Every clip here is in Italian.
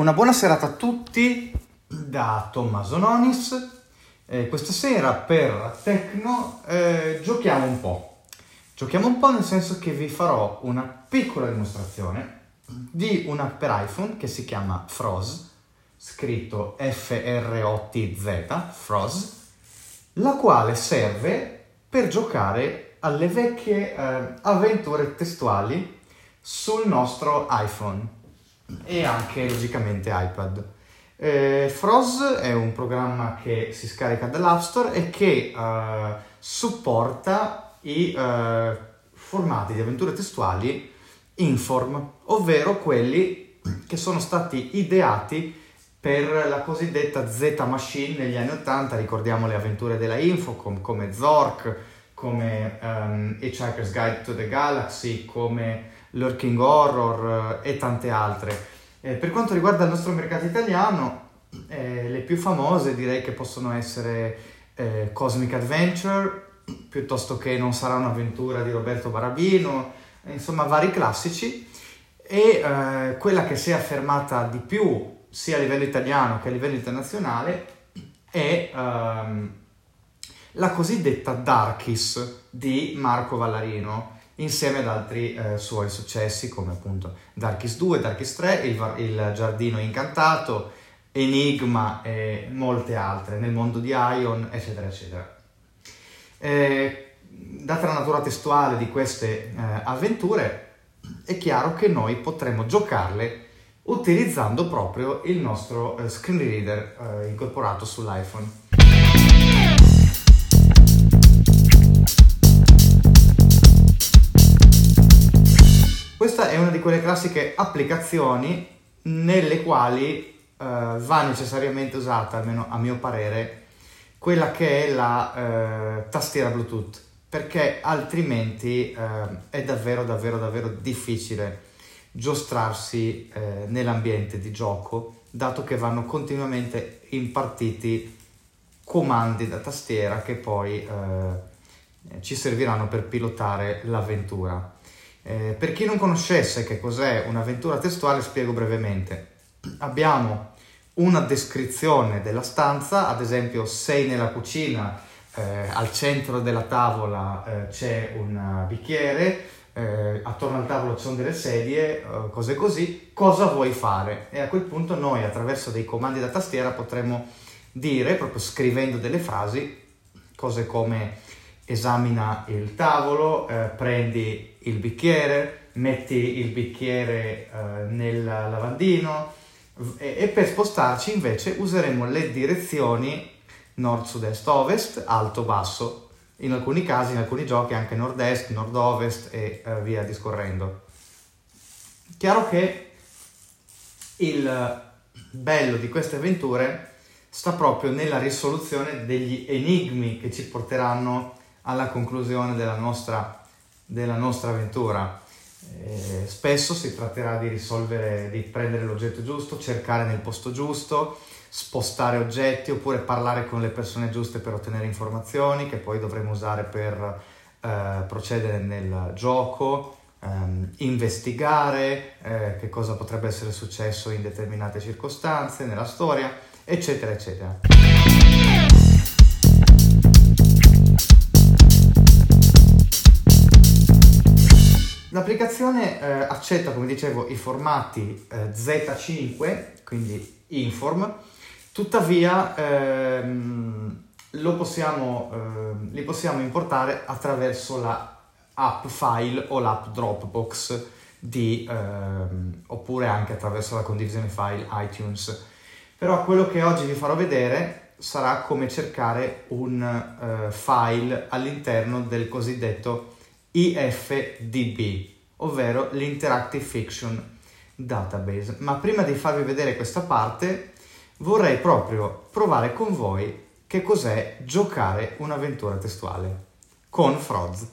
Una buona serata a tutti da Tommaso Nonis. Eh, questa sera per Tecno eh, giochiamo un po'. Giochiamo un po' nel senso che vi farò una piccola dimostrazione di un'app per iPhone che si chiama Froz, scritto F-R-O-T-Z, Froz, la quale serve per giocare alle vecchie eh, avventure testuali sul nostro iPhone e anche logicamente iPad. Eh, Froz è un programma che si scarica dall'App Store e che eh, supporta i eh, formati di avventure testuali inform, ovvero quelli che sono stati ideati per la cosiddetta Z Machine negli anni 80, ricordiamo le avventure della Infocom come Zork, come um, Hitchhiker's Guide to the Galaxy, come Lurking Horror eh, e tante altre. Eh, per quanto riguarda il nostro mercato italiano, eh, le più famose direi che possono essere eh, Cosmic Adventure, piuttosto che Non sarà un'avventura di Roberto Barabino, insomma vari classici. E eh, quella che si è affermata di più sia a livello italiano che a livello internazionale è ehm, la cosiddetta Darkis di Marco Vallarino insieme ad altri eh, suoi successi come appunto Darkest 2, Darkest 3, il, il, Giardino Incantato, Enigma e molte altre nel mondo di Ion, eccetera, eccetera. Eh, data la natura testuale di queste eh, avventure, è chiaro che noi potremo giocarle utilizzando proprio il nostro eh, screen reader eh, incorporato sull'iPhone. Questa è una di quelle classiche applicazioni nelle quali uh, va necessariamente usata, almeno a mio parere, quella che è la uh, tastiera Bluetooth, perché altrimenti uh, è davvero, davvero, davvero difficile giostrarsi nell'ambiente di gioco, dato che vanno continuamente impartiti comandi da tastiera che poi ci serviranno per pilotare l'avventura. Eh, per chi non conoscesse che cos'è un'avventura testuale, spiego brevemente. Abbiamo una descrizione della stanza, ad esempio sei nella cucina, eh, al centro della tavola eh, c'è un bicchiere, eh, attorno al tavolo ci sono delle sedie, eh, cose così, cosa vuoi fare? E a quel punto noi attraverso dei comandi da tastiera potremo dire, proprio scrivendo delle frasi, cose come esamina il tavolo, eh, prendi il bicchiere, metti il bicchiere eh, nel lavandino e, e, per spostarci invece useremo le direzioni nord, sud, est, ovest, alto, basso, in alcuni casi, in alcuni giochi anche nord-est, nord-ovest e eh, via discorrendo. Chiaro che il bello di queste avventure sta proprio nella risoluzione degli enigmi che ci porteranno alla conclusione della nostra, della nostra avventura. Eh, spesso si tratterà di risolvere, di prendere l'oggetto giusto, cercare nel posto giusto, spostare oggetti oppure parlare con le persone giuste per ottenere informazioni che poi dovremo usare per eh, procedere nel gioco, ehm, investigare eh, che cosa potrebbe essere successo in determinate circostanze, nella storia, eccetera, eccetera. L'applicazione eh, accetta, come dicevo, i formati eh, Z5, quindi Inform, tuttavia ehm, possiamo, eh, li possiamo importare attraverso la app file o l'app Dropbox di, ehm, oppure anche attraverso la condivisione file iTunes. Però quello che oggi vi farò vedere sarà come cercare un eh, file all'interno del cosiddetto IFDB, ovvero l'Interactive Fiction Database. Ma prima di farvi vedere questa parte, vorrei proprio provare con voi che cos'è giocare un'avventura testuale con Froz.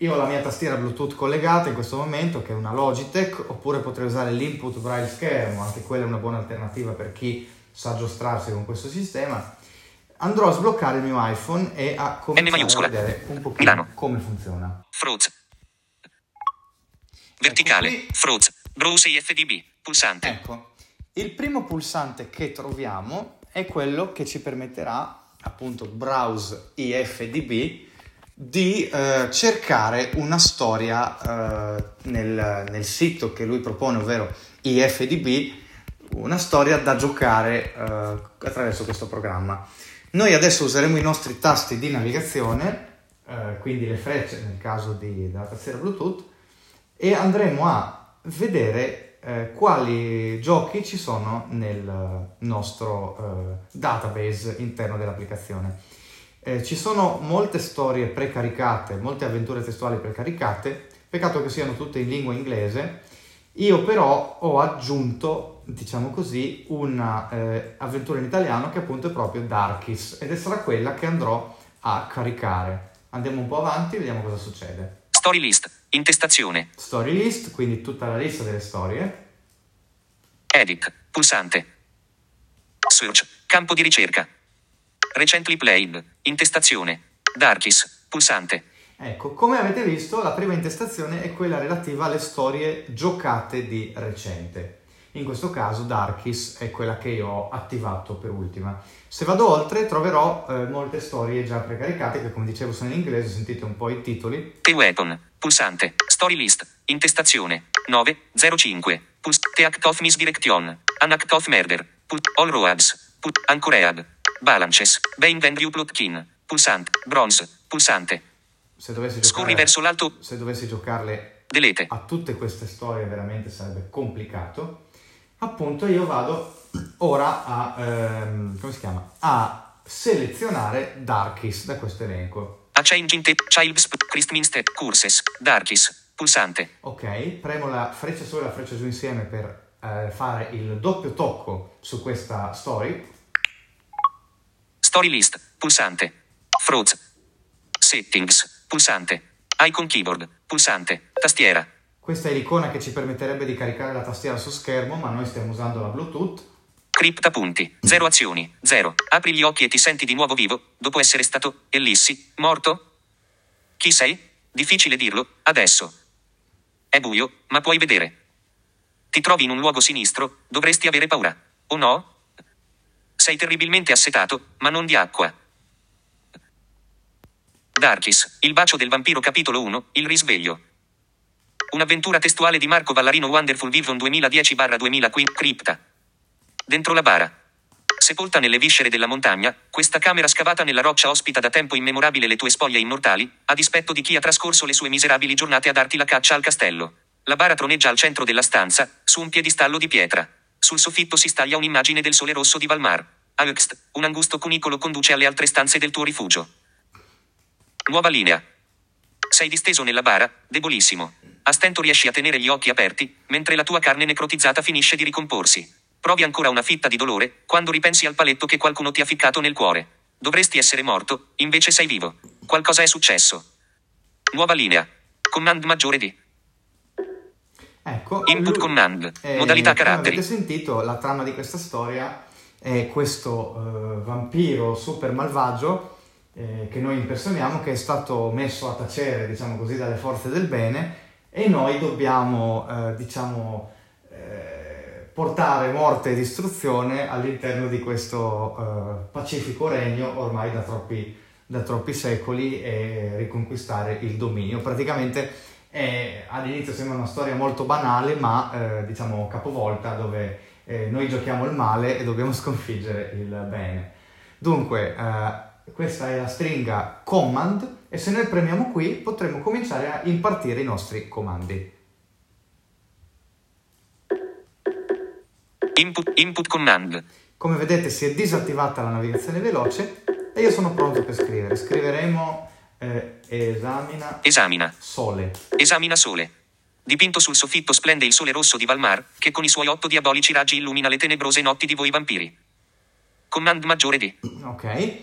Io ho la mia tastiera Bluetooth collegata in questo momento, che è una Logitech, oppure potrei usare l'input braille schermo, anche quella è una buona alternativa per chi sa giostrarsi con questo sistema. andrò a sbloccare il mio iPhone e a cominciare a vedere un pochino Milano. come funziona. Froze. Verticale. Ecco. Froze. Browse IFDB. Pulsante. Ecco, il primo pulsante che troviamo è quello che ci permetterà, appunto, browse IFDB, di eh, cercare una storia eh, nel, nel sito che lui propone, ovvero IFDB, una storia da giocare eh, attraverso questo programma. Noi adesso useremo i nostri tasti di navigazione, eh, quindi le frecce nel caso di, della tastiera Bluetooth, e andremo a vedere eh, quali giochi ci sono nel nostro eh, database interno dell'applicazione. Eh, ci sono molte storie precaricate, molte avventure testuali precaricate, peccato che siano tutte in lingua inglese. Io però ho aggiunto, diciamo così, un'avventura in italiano che appunto è proprio Darkis ed è sarà quella che andrò a caricare. Andiamo un po' avanti, vediamo cosa succede. Story list. Intestazione. Story list, quindi tutta la lista delle storie. Edit. Pulsante. Search. Campo di ricerca. Recently played. Intestazione. Darkis. Pulsante. Ecco, come avete visto, la prima intestazione è quella relativa alle storie giocate di recente. In questo caso Darkis è quella che io ho attivato per ultima. Se vado oltre troverò eh, molte storie già precaricate che come dicevo sono in inglese, sentite un po' i titoli. The Weapon. Pulsante. Story list. Intestazione. 9. 05. Puls. The Act of Misdirection. An Act of Murder. Put. All Roads. Put. Anchoread. Balances. Bain and Plotkin. Pulsante. Bronze. Pulsante. Se dovessi Scorri giocare, verso l'alto. se dovessi giocarle Delete. a tutte queste storie veramente sarebbe complicato. Appunto io vado ora a, ehm, come si chiama? a selezionare Darkis da questo elenco. A Change in Tape. Child's Christminster. Courses. Darkis. Pulsante. Ok, premo la freccia su e la freccia giù insieme per eh, fare il doppio tocco su questa story. Story list. Pulsante. Froze. Settings. Pulsante. Icon keyboard. Pulsante. Tastiera. Questa è l'icona che ci permetterebbe di caricare la tastiera su schermo, ma noi stiamo usando la Bluetooth. Cripta punti. Zero azioni. Zero. Apri gli occhi e ti senti di nuovo vivo, dopo essere stato, Ellissi, morto? Chi sei? Difficile dirlo, adesso. È buio, ma puoi vedere. Ti trovi in un luogo sinistro, dovresti avere paura. O no? Sei terribilmente assetato, ma non di acqua. Darkis, il bacio del vampiro capitolo 1, il risveglio. Un'avventura testuale di Marco Vallarino Wonderful Vision 2010-2015 Cripta. Dentro la bara. Sepolta nelle viscere della montagna, questa camera scavata nella roccia ospita da tempo immemorabile le tue spoglie immortali, a dispetto di chi ha trascorso le sue miserabili giornate a darti la caccia al castello. La bara troneggia al centro della stanza, su un piedistallo di pietra. Sul soffitto si staglia un'immagine del sole rosso di Valmar. A Uxt, un angusto cunicolo conduce alle altre stanze del tuo rifugio. Nuova linea. Sei disteso nella bara, debolissimo. A stento riesci a tenere gli occhi aperti, mentre la tua carne necrotizzata finisce di ricomporsi. Provi ancora una fitta di dolore, quando ripensi al paletto che qualcuno ti ha ficcato nel cuore. Dovresti essere morto, invece sei vivo. Qualcosa è successo. Nuova linea. Command maggiore di. Ecco, Input lui- command. eh, Modalità caratteri. avete sentito, la trama di questa storia è questo eh, vampiro super malvagio eh, che noi impersoniamo, che è stato messo a tacere, diciamo così, dalle forze del bene e noi dobbiamo, eh, diciamo, eh, portare morte e distruzione all'interno di questo eh, pacifico regno ormai da troppi, da troppi secoli e riconquistare il dominio. Praticamente è- all'inizio sembra una storia molto banale, ma eh, diciamo capovolta, dove eh, noi giochiamo il male e dobbiamo sconfiggere il bene. Dunque, eh, questa è la stringa command e se noi premiamo qui potremo cominciare a impartire i nostri comandi. Input, input command. Come vedete si è disattivata la navigazione veloce e io sono pronto per scrivere. Scriveremo eh, esamina Esamina. sole. Esamina sole. Dipinto sul soffitto splende il sole rosso di Valmar, che con i suoi otto diabolici raggi illumina le tenebrose notti di voi vampiri. Command maggiore di. Ok,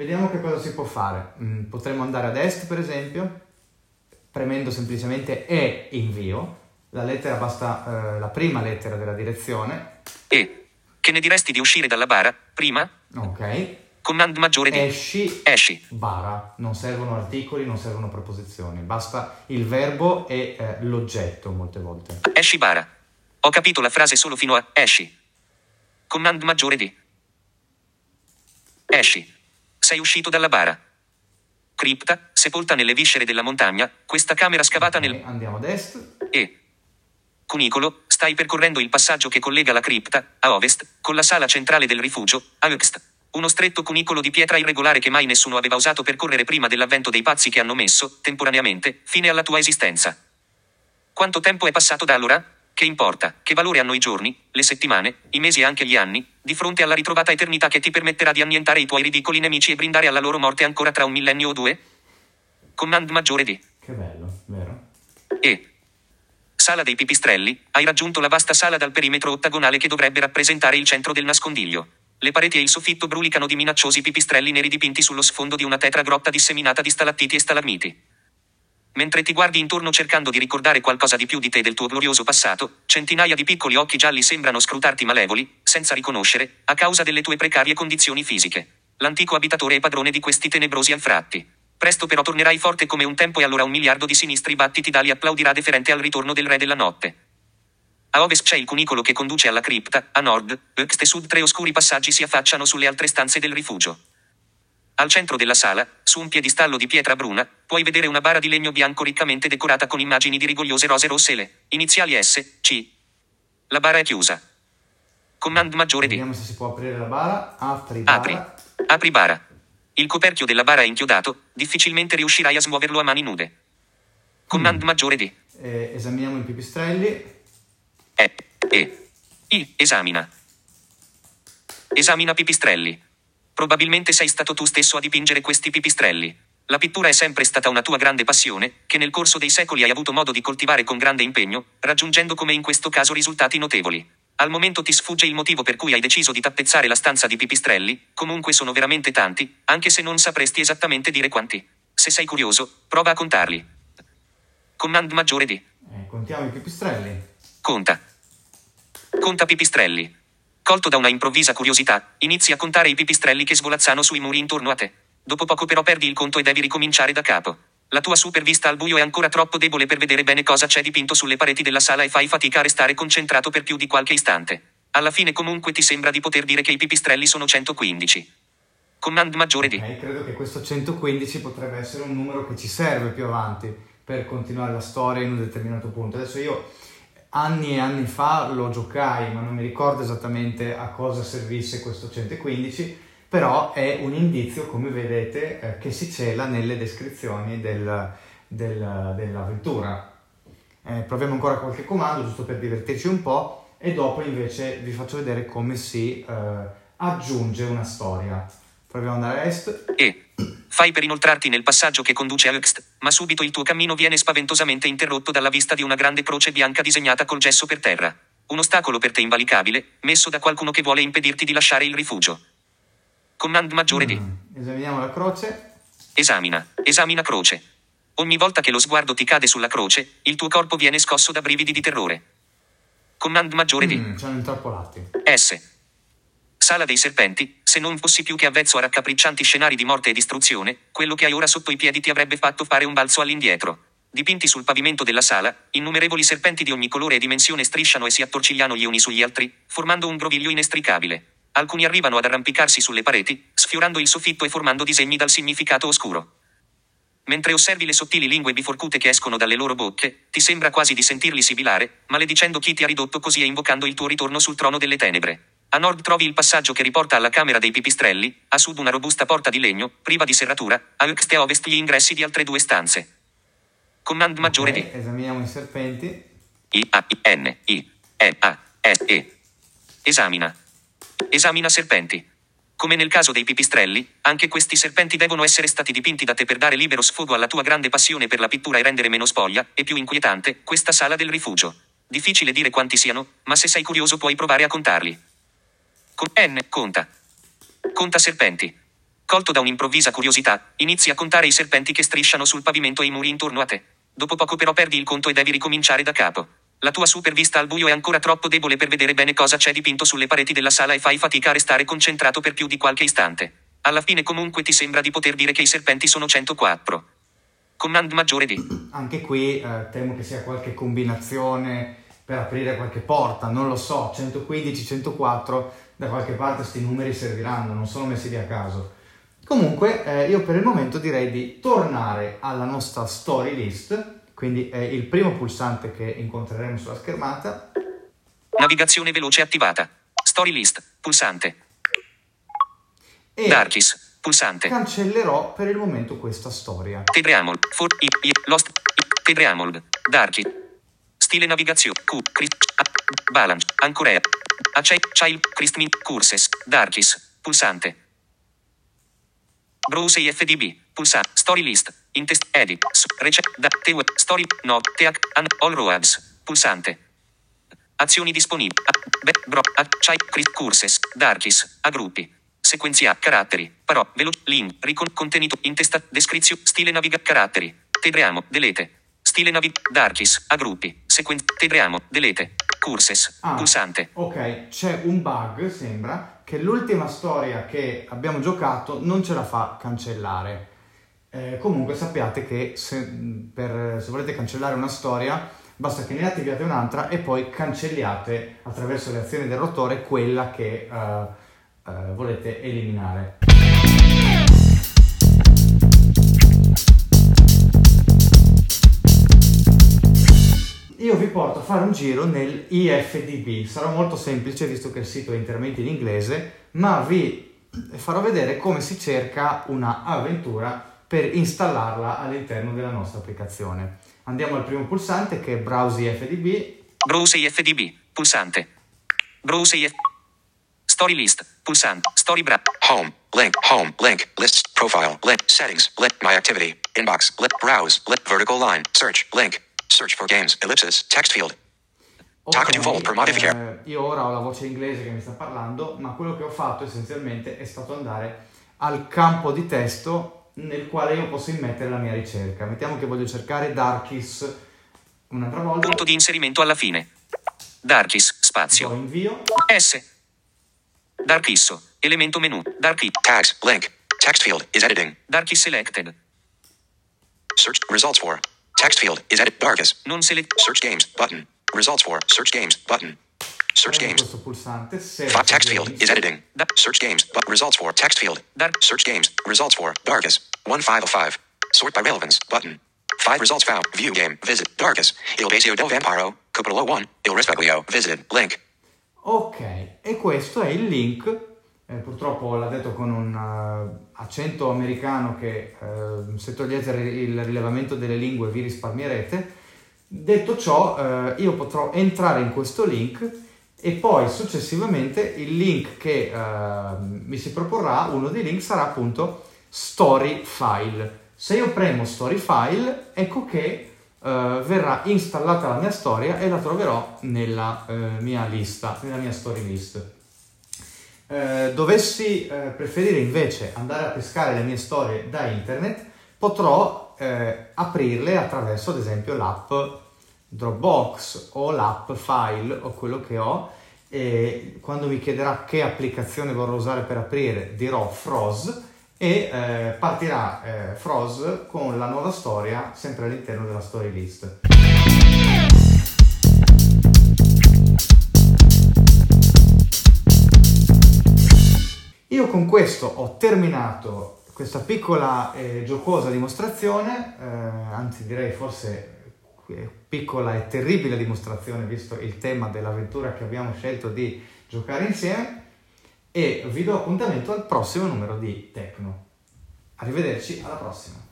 vediamo che cosa si può fare. Mm, potremmo andare ad est, per esempio, premendo semplicemente E invio. La lettera basta eh, la prima lettera della direzione. E. Che ne diresti di uscire dalla bara, prima? Ok, Command maggiore D. Esci, Esci. bara. Non servono articoli, non servono preposizioni. Basta il verbo e eh, l'oggetto molte volte. Esci bara. Ho capito la frase solo fino a esci. Command maggiore D. Esci. Sei uscito dalla bara. Cripta, sepolta nelle viscere della montagna, questa camera scavata nel... Andiamo ad est. E. Cunicolo, stai percorrendo il passaggio che collega la cripta, a ovest, con la sala centrale del rifugio, a est. Uno stretto cunicolo di pietra irregolare che mai nessuno aveva osato percorrere prima dell'avvento dei pazzi che hanno messo, temporaneamente, fine alla tua esistenza. Quanto tempo è passato da allora? Che importa? Che valore hanno i giorni, le settimane, i mesi e anche gli anni, di fronte alla ritrovata eternità che ti permetterà di annientare i tuoi ridicoli nemici e brindare alla loro morte ancora tra un millennio o due? Command maggiore di. Che bello, vero? E. Sala dei pipistrelli, hai raggiunto la vasta sala dal perimetro ottagonale che dovrebbe rappresentare il centro del nascondiglio. Le pareti e il soffitto brulicano di minacciosi pipistrelli neri dipinti sullo sfondo di una tetra grotta disseminata di stalattiti e stalagmiti. Mentre ti guardi intorno cercando di ricordare qualcosa di più di te e del tuo glorioso passato, centinaia di piccoli occhi gialli sembrano scrutarti malevoli, senza riconoscere, a causa delle tue precarie condizioni fisiche. L'antico abitatore è padrone di questi tenebrosi anfratti. Presto però tornerai forte come un tempo e allora un miliardo di sinistri battiti d'ali applaudirà deferente al ritorno del re della notte. A ovest c'è il cunicolo che conduce alla cripta, a nord, est e sud tre oscuri passaggi si affacciano sulle altre stanze del rifugio. Al centro della sala, su un piedistallo di pietra bruna, puoi vedere una bara di legno bianco riccamente decorata con immagini di rigogliose rose rosse le iniziali S, C. La bara è chiusa. Command maggiore D. Vediamo se si può aprire la bara. Apri bara. Apri. Apri bara. Il coperchio della bara è inchiodato, difficilmente riuscirai a smuoverlo a mani nude. Command maggiore D. Eh, esaminiamo i pipistrelli. E. E. I. Esamina. Esamina pipistrelli. Probabilmente sei stato tu stesso a dipingere questi pipistrelli. La pittura è sempre stata una tua grande passione, che nel corso dei secoli hai avuto modo di coltivare con grande impegno, raggiungendo come in questo caso risultati notevoli. Al momento ti sfugge il motivo per cui hai deciso di tappezzare la stanza di pipistrelli, comunque sono veramente tanti, anche se non sapresti esattamente dire quanti. Se sei curioso, prova a contarli. Command maggiore di. Eh, contiamo i pipistrelli. Conta. Conta pipistrelli. Colto da una improvvisa curiosità, inizi a contare i pipistrelli che svolazzano sui muri intorno a te. Dopo poco però perdi il conto e devi ricominciare da capo. La tua super vista al buio è ancora troppo debole per vedere bene cosa c'è dipinto sulle pareti della sala e fai fatica a restare concentrato per più di qualche istante. Alla fine comunque ti sembra di poter dire che i pipistrelli sono 115. Command maggiore di. Ok, credo che questo 115 potrebbe essere un numero che ci serve più avanti per continuare la storia in un determinato punto. Adesso io anni e anni fa lo giocai, ma non mi ricordo esattamente a cosa servisse questo 115, però è un indizio, come vedete, eh, che si cela nelle descrizioni del- del- dell'avventura. Eh, proviamo ancora qualche comando, giusto per divertirci un po', e dopo invece vi faccio vedere come si eh, aggiunge una storia. Proviamo ad andare a est. E. Fai per inoltrarti nel passaggio che conduce a Ext, ma subito il tuo cammino viene spaventosamente interrotto dalla vista di una grande croce bianca disegnata col gesso per terra. Un ostacolo per te invalicabile, messo da qualcuno che vuole impedirti di lasciare il rifugio. Command maggiore di. Mm, Esaminiamo la croce. Esamina. Esamina croce. Ogni volta che lo sguardo ti cade sulla croce, il tuo corpo viene scosso da brividi di terrore. Command maggiore di. Mm, sono intrappolati. S. Sala dei serpenti, se non fossi più che avvezzo a raccapriccianti scenari di morte e distruzione, quello che hai ora sotto i piedi ti avrebbe fatto fare un balzo all'indietro. Dipinti sul pavimento della sala, innumerevoli serpenti di ogni colore e dimensione strisciano e si attorcigliano gli uni sugli altri, formando un groviglio inestricabile. Alcuni arrivano ad arrampicarsi sulle pareti, sfiorando il soffitto e formando disegni dal significato oscuro. Mentre osservi le sottili lingue biforcute che escono dalle loro bocche, ti sembra quasi di sentirli sibilare, maledicendo chi ti ha ridotto così e invocando il tuo ritorno sul trono delle tenebre. A nord trovi il passaggio che riporta alla camera dei pipistrelli, a sud una robusta porta di legno, priva di serratura, a est e a ovest gli ingressi di altre due stanze. Command maggiore Ok, di Esaminiamo i serpenti. I A I N I E A S E. Esamina. Esamina serpenti. Come nel caso dei pipistrelli, anche questi serpenti devono essere stati dipinti da te per dare libero sfogo alla tua grande passione per la pittura e rendere meno spoglia, e più inquietante, questa sala del rifugio. Difficile dire quanti siano, ma se sei curioso puoi provare a contarli. Con N, conta. Conta serpenti. Colto da un'improvvisa curiosità, inizi a contare i serpenti che strisciano sul pavimento e i muri intorno a te. Dopo poco però perdi il conto e devi ricominciare da capo. La tua super vista al buio è ancora troppo debole per vedere bene cosa c'è dipinto sulle pareti della sala e fai fatica a restare concentrato per più di qualche istante. Alla fine comunque ti sembra di poter dire che i serpenti sono 104. Command maggiore di. Anche qui eh, temo che sia qualche combinazione per aprire qualche porta, non lo so, 115, 104, da qualche parte questi numeri serviranno, non sono messi lì a caso. Comunque eh, io per il momento direi di tornare alla nostra story list, quindi è il primo pulsante che incontreremo sulla schermata. Navigazione veloce attivata. Story list. Pulsante. E Darkis. Pulsante. cancellerò per il momento questa storia. Tedreamol. For. I. I. Lost. I. Tedreamol. Darky. Stile navigazione. Q. Balance. Ancorea. Acei. Child. Christmin. Courses. Darkis. Pulsante. Browse IFDB. Pulsante. Story list. Intest. Edit. S- Rece. Da. Te. Story. No. Teac. An. All roads. Pulsante. Azioni disponibili. A. Be. Bro. A. Chai. Cri- Courses. Darkis. A gruppi. Sequenzia. Caratteri. Però. Velo. Link. Ricon. Contenuto. Intesta. Descrizione. Stile naviga. Caratteri. Tedreamo. Delete. Stile navi. Darkis. A gruppi. Sequen. Tedreamo. Delete. Courses. Ah, Pulsante. Ok, c'è un bug, sembra, che l'ultima storia che abbiamo giocato non ce la fa cancellare. Eh, comunque sappiate che se, per- se volete cancellare una storia basta che ne attiviate un'altra e poi cancelliate attraverso le azioni del rotore quella che eh, eh, volete eliminare. Io vi porto a fare un giro nel IFDB, sarà molto semplice visto che il sito è interamente in inglese, ma vi farò vedere come si cerca una avventura per installarla all'interno della nostra applicazione. Andiamo al primo pulsante che è Browse IFDB, Browse IFDB. Pulsante. Browse IF. Story list. Pulsante. Story bra. Home, link, home, link, lists, profile, link, settings, link, my activity, inbox, link, browse, link, vertical line, search, link, search for games, ellipsis, text field, modifier. eh, io ora ho la voce inglese che mi sta parlando, ma quello che ho fatto essenzialmente è stato andare al campo di testo nel quale io posso immettere la mia ricerca. Mettiamo che voglio cercare Darkis un'altra volta. Punto di inserimento alla fine. Darkis. Do Spazio. invio. S. Darkisso. Elemento menu. Darky. tags, link, text field is editing, Darky selected. search, results for, text field is edit, darkest, Non select. search games, button, results for, search games, button, search games, pulsante. Text field is editing, search games, but results for, text field, search games, results for, darkest, 1 5 of 5, sort by relevance, button, 5 results found, view game, visit, darkest, il basio del vampiro, capitolo 1, il risveglio, visited, link, Ok, e questo è il link. Eh, purtroppo l'ha detto con un eh, accento americano che eh, se togliete il rilevamento delle lingue vi risparmierete. Detto ciò, eh, io potrò entrare in questo link e poi successivamente il link che mi si proporrà, uno dei link sarà appunto story file. Se io premo story file, ecco che verrà installata la mia storia e la troverò nella mia lista, nella mia story list. Eh, dovessi eh, preferire invece andare a pescare le mie storie da internet, potrò eh, aprirle attraverso ad esempio l'app Dropbox o l'app File o quello che ho e quando mi chiederà che applicazione vorrò usare per aprire dirò Froze e eh, partirà eh, Froze con la nuova storia sempre all'interno della story list. Io con questo ho terminato questa piccola e giocosa dimostrazione, eh, anzi direi forse eh, piccola e terribile dimostrazione visto il tema dell'avventura che abbiamo scelto di giocare insieme e vi do appuntamento al prossimo numero di Tecno. Arrivederci, alla prossima.